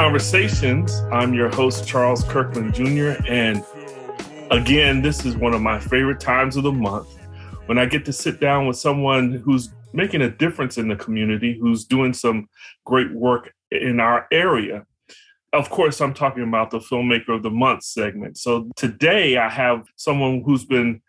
Conversations. I'm your host, Charles Kirkland Jr. And again, this is one of my favorite times of the month when I get to sit down with someone who's making a difference in the community, who's doing some great work in our area. Of course, I'm talking about the Filmmaker of the Month segment. So today I have someone who's been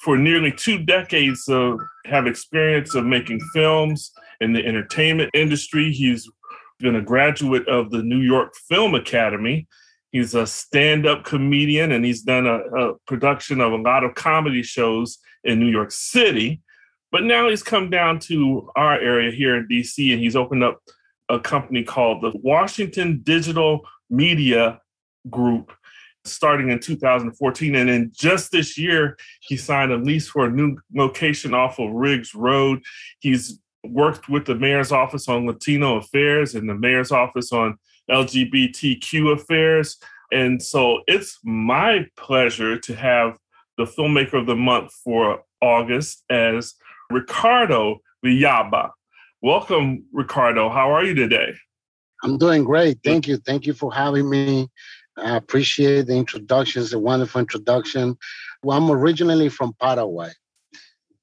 for nearly two decades uh, have experience of making films in the entertainment industry. He's been a graduate of the New York Film Academy. He's a stand-up comedian and he's done a, a production of a lot of comedy shows in New York City. But now he's come down to our area here in DC and he's opened up a company called the Washington Digital Media Group starting in 2014. And then just this year, he signed a lease for a new location off of Riggs Road. He's worked with the mayor's office on Latino affairs and the mayor's office on LGBTQ affairs. And so it's my pleasure to have the filmmaker of the month for August as Ricardo Villalba. Welcome, Ricardo. How are you today? I'm doing great. Thank you. Thank you for having me. I appreciate the introduction. It's a wonderful introduction. Well, I'm originally from Paraguay,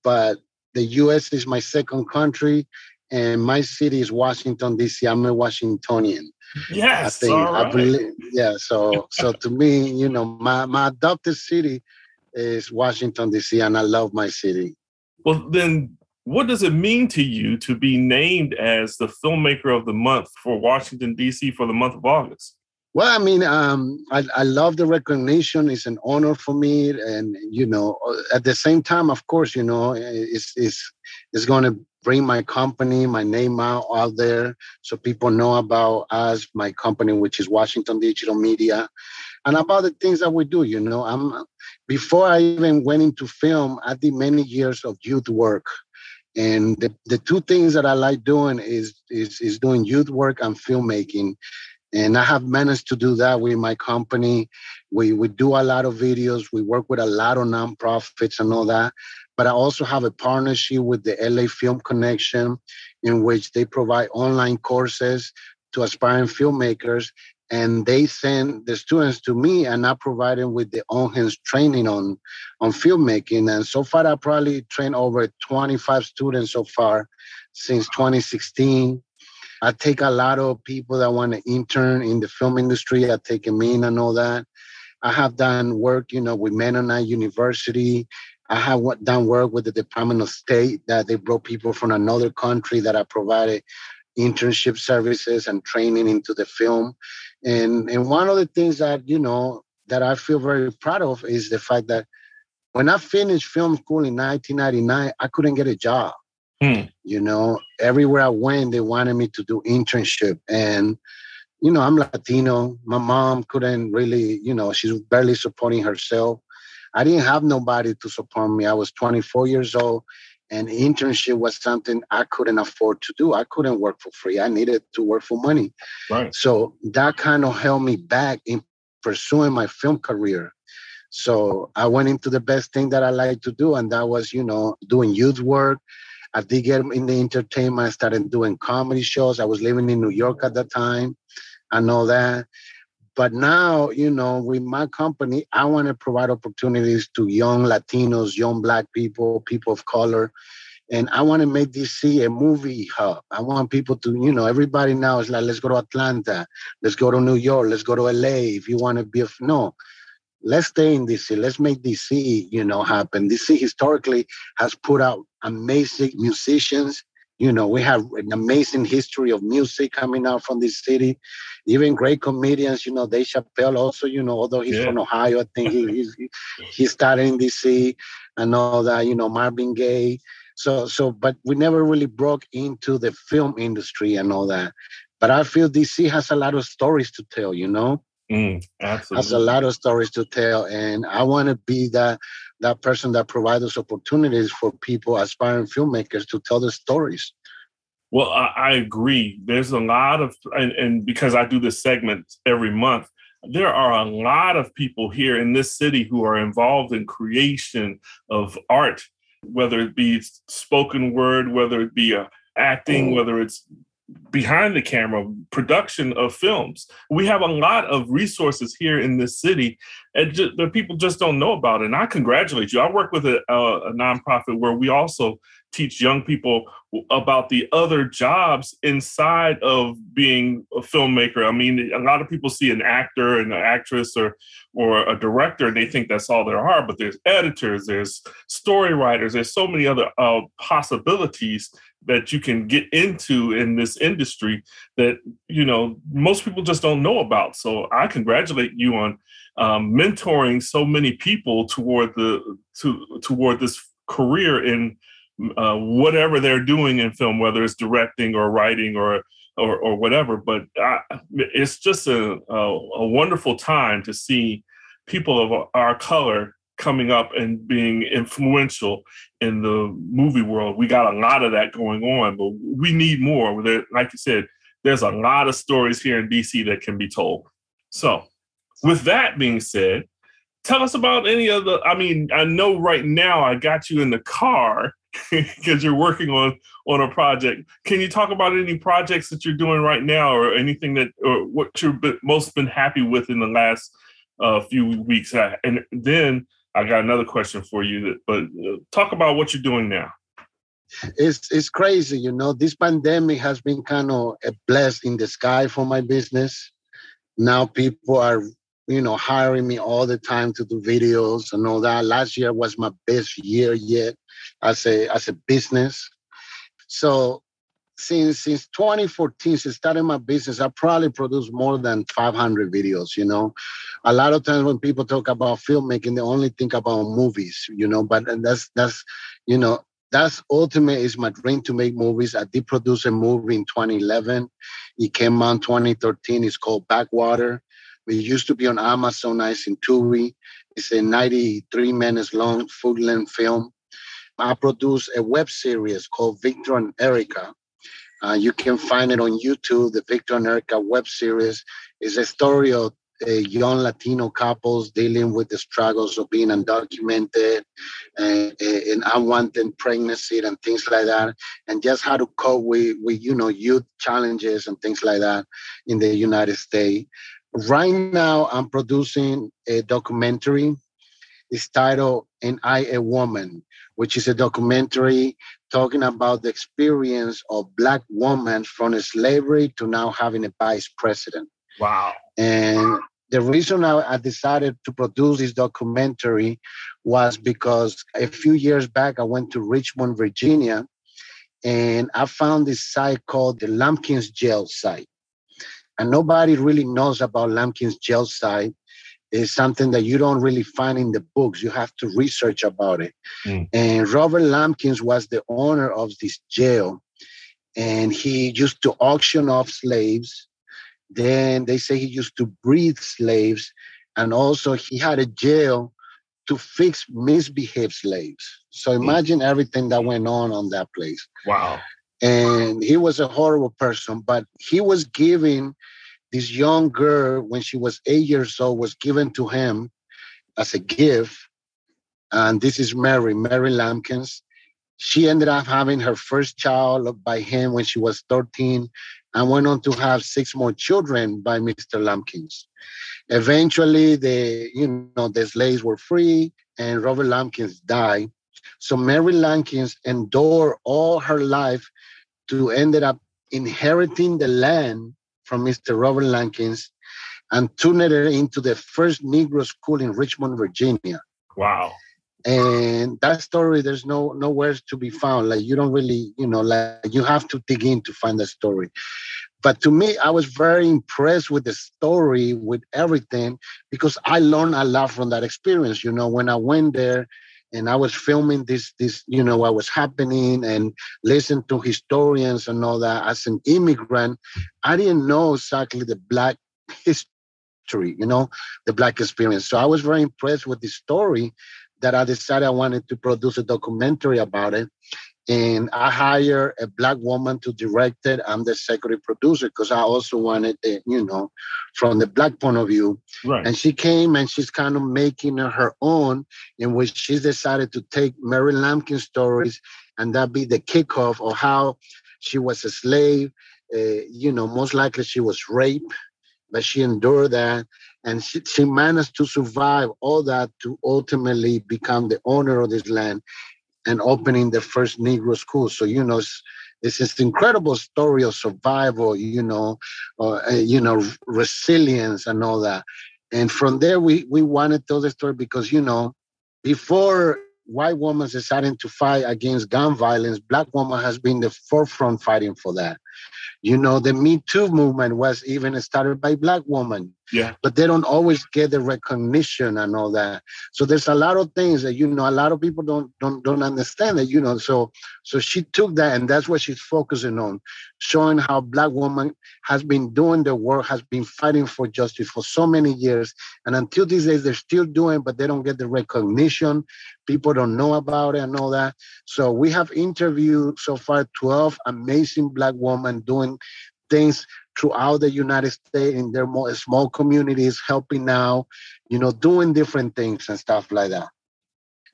but the US is my second country, and my city is Washington, D.C. I'm a Washingtonian. Yes. I think I believe yeah. So so to me, you know, my, my adopted city is Washington, D.C., and I love my city. Well, then what does it mean to you to be named as the filmmaker of the month for Washington, D.C. for the month of August? Well, I mean, um, I, I love the recognition. It's an honor for me, and you know, at the same time, of course, you know, it's it's it's going to bring my company, my name out out there, so people know about us, my company, which is Washington Digital Media, and about the things that we do. You know, I'm before I even went into film, I did many years of youth work. And the, the two things that I like doing is, is is doing youth work and filmmaking and I have managed to do that with my company. We we do a lot of videos. We work with a lot of nonprofits and all that. But I also have a partnership with the LA Film Connection, in which they provide online courses to aspiring filmmakers, and they send the students to me, and I provide them with the on-hands training on on filmmaking. And so far, I probably trained over 25 students so far since 2016 I take a lot of people that want to intern in the film industry. I take them in and all that. I have done work, you know, with Mennonite University. I have done work with the Department of State that they brought people from another country that I provided internship services and training into the film. And and one of the things that, you know, that I feel very proud of is the fact that when I finished film school in 1999, I couldn't get a job. Hmm. You know, everywhere I went, they wanted me to do internship. And, you know, I'm Latino. My mom couldn't really, you know, she's barely supporting herself. I didn't have nobody to support me. I was 24 years old, and internship was something I couldn't afford to do. I couldn't work for free. I needed to work for money. Right. So that kind of held me back in pursuing my film career. So I went into the best thing that I like to do, and that was, you know, doing youth work, I did get in the entertainment. I started doing comedy shows. I was living in New York at the time. I know that. But now, you know, with my company, I want to provide opportunities to young Latinos, young Black people, people of color. And I want to make DC a movie hub. I want people to, you know, everybody now is like, let's go to Atlanta, let's go to New York, let's go to LA. If you want to be a, no, let's stay in DC. Let's make DC, you know, happen. DC historically has put out amazing musicians. You know, we have an amazing history of music coming out from this city. Even great comedians, you know, Dave Chappelle also, you know, although he's yeah. from Ohio, I think he, he's, he started in DC and all that, you know, Marvin Gaye. So, so, but we never really broke into the film industry and all that. But I feel DC has a lot of stories to tell, you know? Mm, absolutely. Has a lot of stories to tell, and I want to be that that person that provides those opportunities for people, aspiring filmmakers, to tell their stories. Well, I, I agree. There's a lot of, and, and because I do this segment every month, there are a lot of people here in this city who are involved in creation of art whether it be spoken word, whether it be uh, acting, whether it's behind the camera production of films. We have a lot of resources here in this city and just, that people just don't know about. It. And I congratulate you. I work with a, a, a nonprofit where we also teach young people about the other jobs inside of being a filmmaker. I mean, a lot of people see an actor and an actress or or a director and they think that's all there are, but there's editors, there's story writers, there's so many other uh, possibilities that you can get into in this industry that you know most people just don't know about. So I congratulate you on um, mentoring so many people toward the to toward this career in uh, whatever they're doing in film, whether it's directing or writing or or, or whatever. But I, it's just a, a, a wonderful time to see people of our color coming up and being influential in the movie world. We got a lot of that going on, but we need more. Like you said, there's a lot of stories here in DC that can be told. So, with that being said, tell us about any of the. I mean, I know right now I got you in the car because you're working on on a project. Can you talk about any projects that you're doing right now, or anything that, or what you've been, most been happy with in the last uh, few weeks? And then I got another question for you, but uh, talk about what you're doing now. It's it's crazy, you know. This pandemic has been kind of a bless in the sky for my business. Now people are, you know, hiring me all the time to do videos and all that. Last year was my best year yet as a as a business. So since since 2014 since starting my business i probably produced more than 500 videos you know? A lot of times when people talk about filmmaking they only think about movies you know? But that's that's you know that's ultimate is my dream to make movies. I did produce a movie in 2011 it came out 2013 it's called backwater it used to be on amazon nice in tubi it's a 93 minutes long full length film I produced a web series called Victor and Erica, uh, you can find it on YouTube. The Victor and Erica web series is a story of uh, young Latino couples dealing with the struggles of being undocumented and, and unwanted pregnancy and things like that, and just how to cope with, with you know youth challenges and things like that in the United States. Right now, I'm producing a documentary. It's titled "Ain't I a Woman," which is a documentary talking about the experience of black women from slavery to now having a vice president. Wow. And the reason I, I decided to produce this documentary was because a few years back I went to Richmond, Virginia, and I found this site called the Lumpkins Jail site. And nobody really knows about Lumpkins Jail site is something that you don't really find in the books. You have to research about it. Mm. And Robert Lumpkins was the owner of this jail, and he used to auction off slaves. Then they say he used to breed slaves, and also he had a jail to fix misbehaved slaves. So mm. imagine everything that went on on that place. Wow. And he was a horrible person, but he was giving this young girl, when she was eight years old, was given to him as a gift. And this is Mary, Mary Lumpkins. She ended up having her first child by him when she was 13 and went on to have six more children by Mr. Lumpkins. Eventually, the you know the slaves were free, and Robert Lumpkins died. So Mary Lumpkins endured all her life to ended up inheriting the land from Mr. Robert Lumpkins and turned it into the first Negro school in Richmond, Virginia. Wow. And that story, there's no nowhere to be found. Like you don't really, you know, like you have to dig in to find the story. But to me, I was very impressed with the story, with everything, because I learned a lot from that experience. You know, when I went there and I was filming this, this, you know, what was happening and listen to historians and all that. As an immigrant, I didn't know exactly the black history, you know, the black experience. So I was very impressed with the story that I decided I wanted to produce a documentary about it. And I hire a black woman to direct it. I'm the executive producer because I also wanted it, you know, from the black point of view. Right. And she came and she's kind of making her own, in which she's decided to take Mary Lumpkin stories and that be the kickoff of how she was a slave. Uh, you know, most likely she was raped, but she endured that. And she, she managed to survive all that to ultimately become the owner of this land and opening the first Negro school. So you know, it's, it's this incredible story of survival. You know, uh, you know, resilience and all that. And from there, we we wanted to tell the story because you know, before white women deciding to fight against gun violence, black woman has been the forefront fighting for that. You know, the Me Too movement was even started by black women. Yeah. But they don't always get the recognition and all that. So there's a lot of things that you know a lot of people don't don't don't understand that, you know. So so she took that and that's what she's focusing on, showing how black woman has been doing the work, has been fighting for justice for so many years. And until these days they're still doing, but they don't get the recognition. People don't know about it and all that. So we have interviewed so far 12 amazing black women doing things throughout the United States in their more small communities, helping out, you know, doing different things and stuff like that.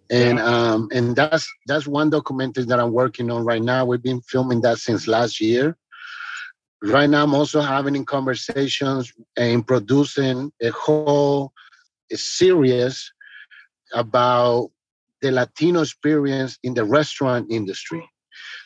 And um, and that's that's one documentary that I'm working on right now. We've been filming that since last year. Right now, I'm also having conversations and producing a whole series about the Latino experience in the restaurant industry.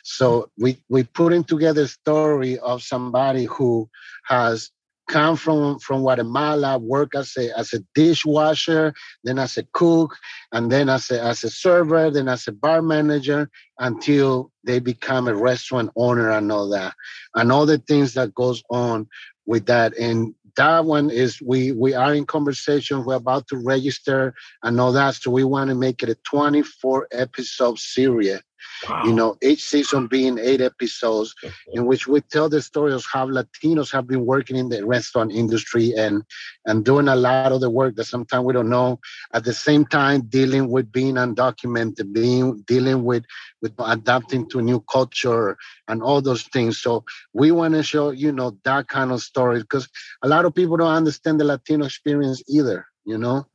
So we we putting together a story of somebody who has come from from Guatemala, work as a as a dishwasher, then as a cook, and then as a as a server, then as a bar manager, until they become a restaurant owner and all that, and all the things that goes on with that. And that one is we we are in conversation. We're about to register and all that, so we want to make it a 24 episode series Wow. you know, each season being eight episodes in which we tell the story of how Latinos have been working in the restaurant industry and and doing a lot of the work that sometimes we don't know. At the same time, dealing with being undocumented, being dealing with with adapting to new culture and all those things. So we want to show, you know, that kind of story because a lot of people don't understand the Latino experience either, you know.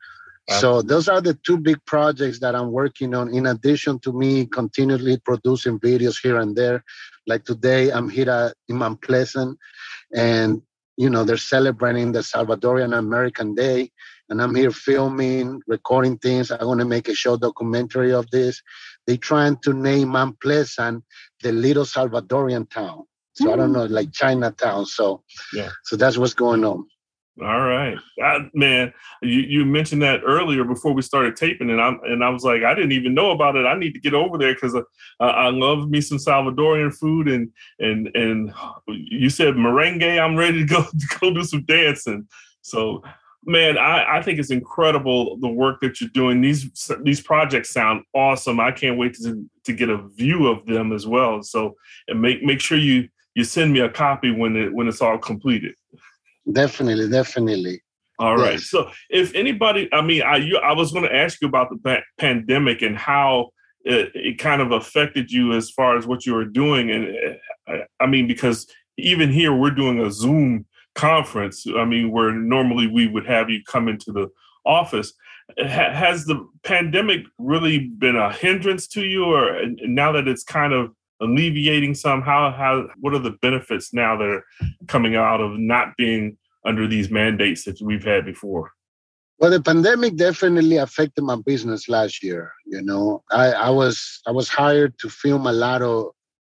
So those are the two big projects that I'm working on. In addition to me continually producing videos here and there, like today I'm here at Mount Pleasant, and you know they're celebrating the Salvadorian American Day, and I'm here filming, recording things. I want to make a show documentary of this. They're trying to name Mount Pleasant the little Salvadorian town. So I don't mm. know, like Chinatown. So Yeah. so that's what's going on. All right, I, man. You, you mentioned that earlier before we started taping, and I and I was like, I didn't even know about it. I need to get over there because uh, I love me some Salvadorian food, and and and you said merengue. I'm ready to go to go do some dancing. So, man, I, I think it's incredible the work that you're doing. These these projects sound awesome. I can't wait to to get a view of them as well. So, and make make sure you you send me a copy when it when it's all completed. Definitely, definitely. All right. Yes. So, if anybody, I mean, I you, I was going to ask you about the pa- pandemic and how it, it kind of affected you as far as what you were doing, and uh, I, I mean, because even here we're doing a Zoom conference. I mean, where normally we would have you come into the office. Ha- has the pandemic really been a hindrance to you, or now that it's kind of alleviating some? How how what are the benefits now that are coming out of not being under these mandates that we've had before? Well, the pandemic definitely affected my business last year. You know, I, I was I was hired to film a lot of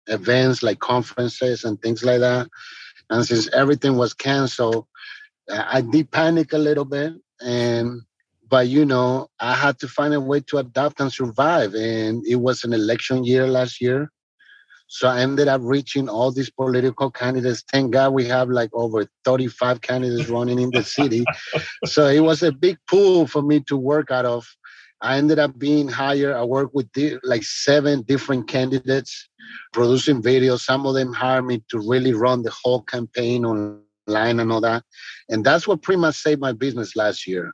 events like conferences and things like that, and since everything was canceled, I did panic a little bit. And but you know, I had to find a way to adapt and survive. And it was an election year last year. So I ended up reaching all these political candidates. Thank God we have like over 35 candidates running in the city. so it was a big pool for me to work out of. I ended up being hired. I worked with like seven different candidates producing videos. Some of them hired me to really run the whole campaign online and all that. And that's what pretty much saved my business last year.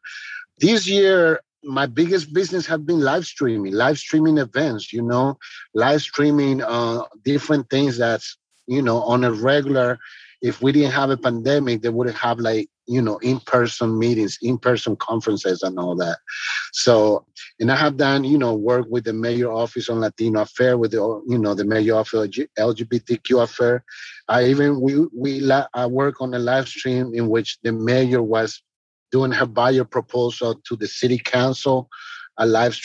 This year, my biggest business have been live streaming, live streaming events, you know, live streaming uh, different things that's, you know, on a regular. If we didn't have a pandemic, they wouldn't have like, you know, in-person meetings, in-person conferences and all that. So, and I have done, you know, work with the mayor office on Latino affair, with the, you know, the mayor office LGBTQ affair. I even, we, we, I work on a live stream in which the mayor was doing her buyer proposal to the city council, a live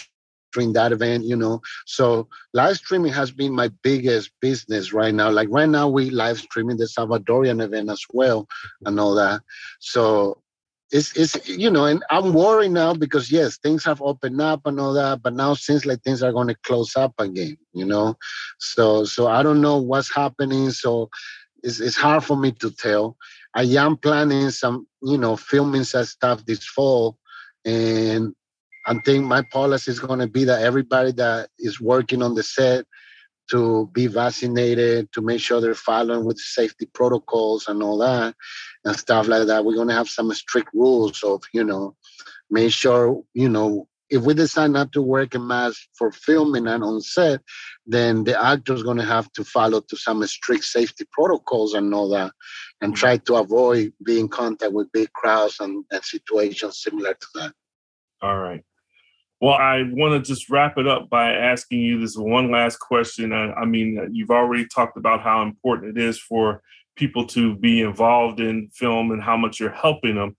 stream that event, you know. So live streaming has been my biggest business right now. Like right now, we live streaming the Salvadorian event as well and all that. So it's it's you know, and I'm worried now because yes, things have opened up and all that, but now seems like things are going to close up again, you know. So so I don't know what's happening. So it's it's hard for me to tell. I am planning some, you know, filming some stuff this fall, and I think my policy is going to be that everybody that is working on the set to be vaccinated, to make sure they're following with safety protocols and all that, and stuff like that. We're going to have some strict rules of, you know, make sure, you know, if we decide not to wear a mask for filming and on set, then the actor is going to have to follow to some strict safety protocols and all that, and mm-hmm. try to avoid being in contact with big crowds and, and situations similar to that. All right. Well, I want to just wrap it up by asking you this one last question. I, I mean, uh, you've already talked about how important it is for people to be involved in film and how much you're helping them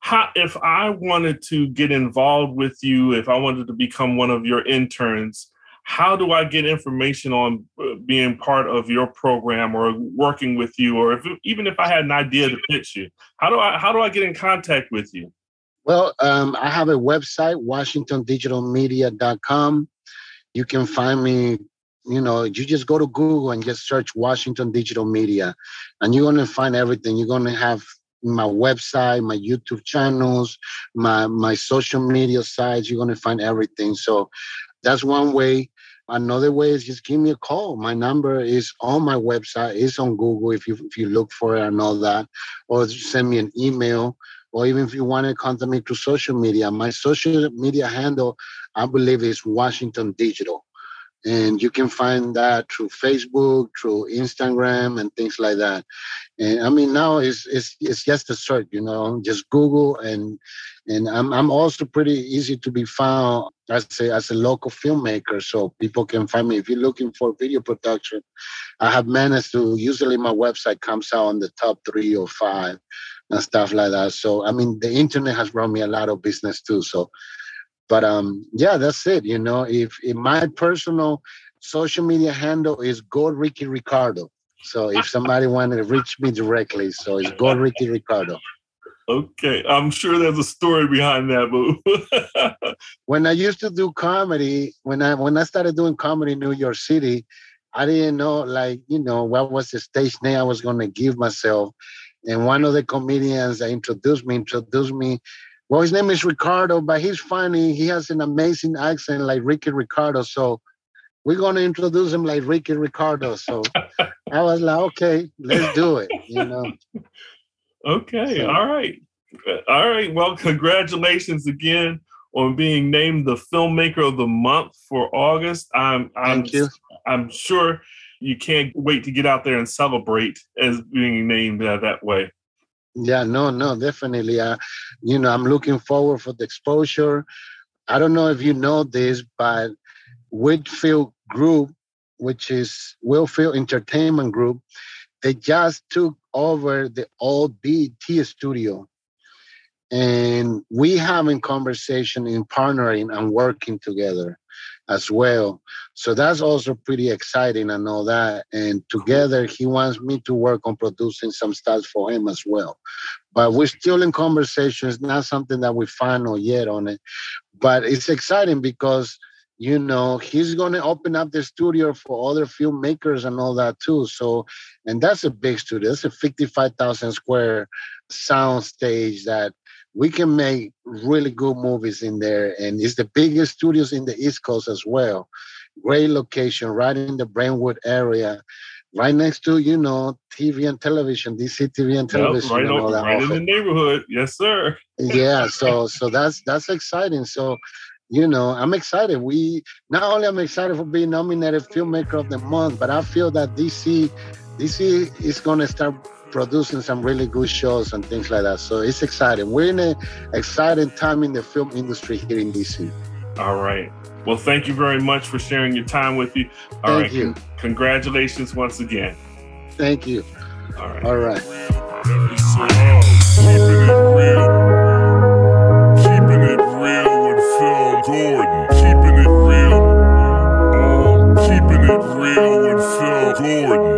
how if I wanted to get involved with you, if I wanted to become one of your interns, how do I get information on uh, being part of your program or working with you, or if even if I had an idea to pitch you, how do I how do I get in contact with you? Well, um, I have a website, WashingtonDigitalMedia.com. You can find me. You know, you just go to Google and just search Washington Digital Media, and you're going to find everything. You're going to have my website, my YouTube channels, my my social media sites. You're gonna find everything. So that's one way. Another way is just give me a call. My number is on my website. It's on Google if you if you look for it and all that, or send me an email, or even if you want to contact me through social media. My social media handle, I believe, is Washington Digital and you can find that through Facebook, through Instagram, and things like that. And I mean, now it's it's it's just a search, you know, just Google, and and I'm I'm also pretty easy to be found as a as a local filmmaker, so people can find me. If you're looking for video production, I have managed to usually my website comes out on the top three or five and stuff like that. So I mean, the internet has brought me a lot of business too. So but um, yeah, that's it. You know, if, if my personal social media handle is Go Ricky Ricardo. So if somebody wanted to reach me directly, so it's Go Ricky Ricardo. Okay, I'm sure there's a story behind that, boo. when I used to do comedy, when I when I started doing comedy in New York City, I didn't know like you know what was the stage name I was going to give myself. And one of the comedians that introduced me introduced me well, his name is Ricardo, but he's funny. He has an amazing accent like Ricky Ricardo. So we're going to introduce him like Ricky Ricardo. So I was like, okay, let's do it, you know. Okay, so, all right. All right. Well, congratulations again on being named the filmmaker of the month for August. I'm I'm Thank you. I'm sure you can't wait to get out there and celebrate as being named uh, that way. Yeah, no, no, definitely. Uh, you know, I'm looking forward for the exposure. I don't know if you know this, but Whitfield Group, which is Whitfield Entertainment Group, they just took over the old BET studio. And we having conversation in partnering and working together as well. So that's also pretty exciting and all that. And together, he wants me to work on producing some stuff for him as well. But we're still in conversation. It's not something that we final yet on it. But it's exciting because you know he's going to open up the studio for other filmmakers and all that too so and that's a big studio it's a 55000 square sound stage that we can make really good movies in there and it's the biggest studios in the east coast as well great location right in the brentwood area right next to you know TV and television, DC TV and television. Yep, right, and on, right in the neighborhood, yes, sir. yeah, so so that's that's exciting. So you know, I'm excited. We not only I'm excited for being nominated filmmaker of the month, but I feel that DC DC is gonna start producing some really good shows and things like that. So it's exciting. We're in an exciting time in the film industry here in DC. All right. Well, thank you very much for sharing your time with you. All thank right. you. congratulations once again. Thank you. All right. All right. Keeping it real with Phil Gordon.